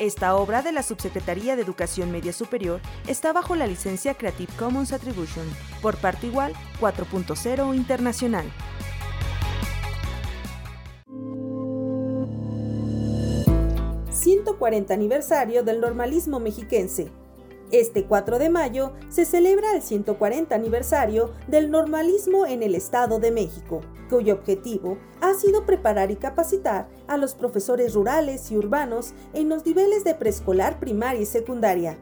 Esta obra de la Subsecretaría de Educación Media Superior está bajo la licencia Creative Commons Attribution, por parte igual 4.0 internacional. ...140 aniversario del normalismo mexiquense. Este 4 de mayo se celebra el 140 aniversario del normalismo en el Estado de México, cuyo objetivo ha sido preparar y capacitar a los profesores rurales y urbanos en los niveles de preescolar, primaria y secundaria.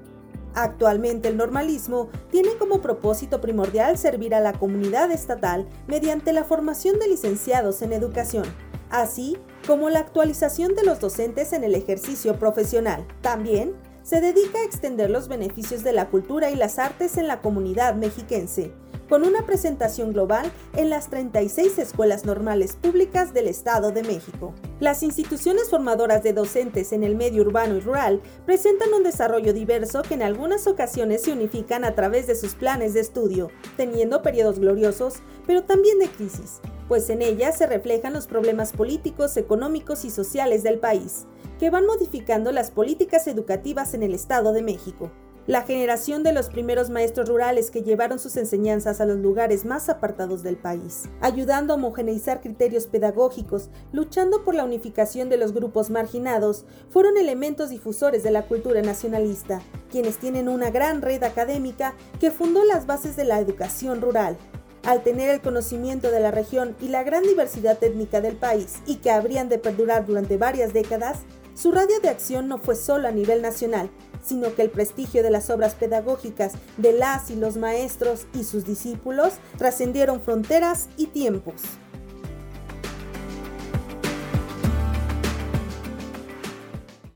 Actualmente el normalismo tiene como propósito primordial servir a la comunidad estatal mediante la formación de licenciados en educación, así como la actualización de los docentes en el ejercicio profesional. También se dedica a extender los beneficios de la cultura y las artes en la comunidad mexiquense, con una presentación global en las 36 escuelas normales públicas del Estado de México. Las instituciones formadoras de docentes en el medio urbano y rural presentan un desarrollo diverso que en algunas ocasiones se unifican a través de sus planes de estudio, teniendo periodos gloriosos, pero también de crisis, pues en ellas se reflejan los problemas políticos, económicos y sociales del país, que van modificando las políticas educativas en el Estado de México. La generación de los primeros maestros rurales que llevaron sus enseñanzas a los lugares más apartados del país, ayudando a homogeneizar criterios pedagógicos, luchando por la unificación de los grupos marginados, fueron elementos difusores de la cultura nacionalista, quienes tienen una gran red académica que fundó las bases de la educación rural, al tener el conocimiento de la región y la gran diversidad étnica del país y que habrían de perdurar durante varias décadas, su radio de acción no fue solo a nivel nacional, sino que el prestigio de las obras pedagógicas de las y los maestros y sus discípulos trascendieron fronteras y tiempos.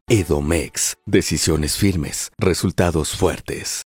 Edomex, decisiones firmes, resultados fuertes.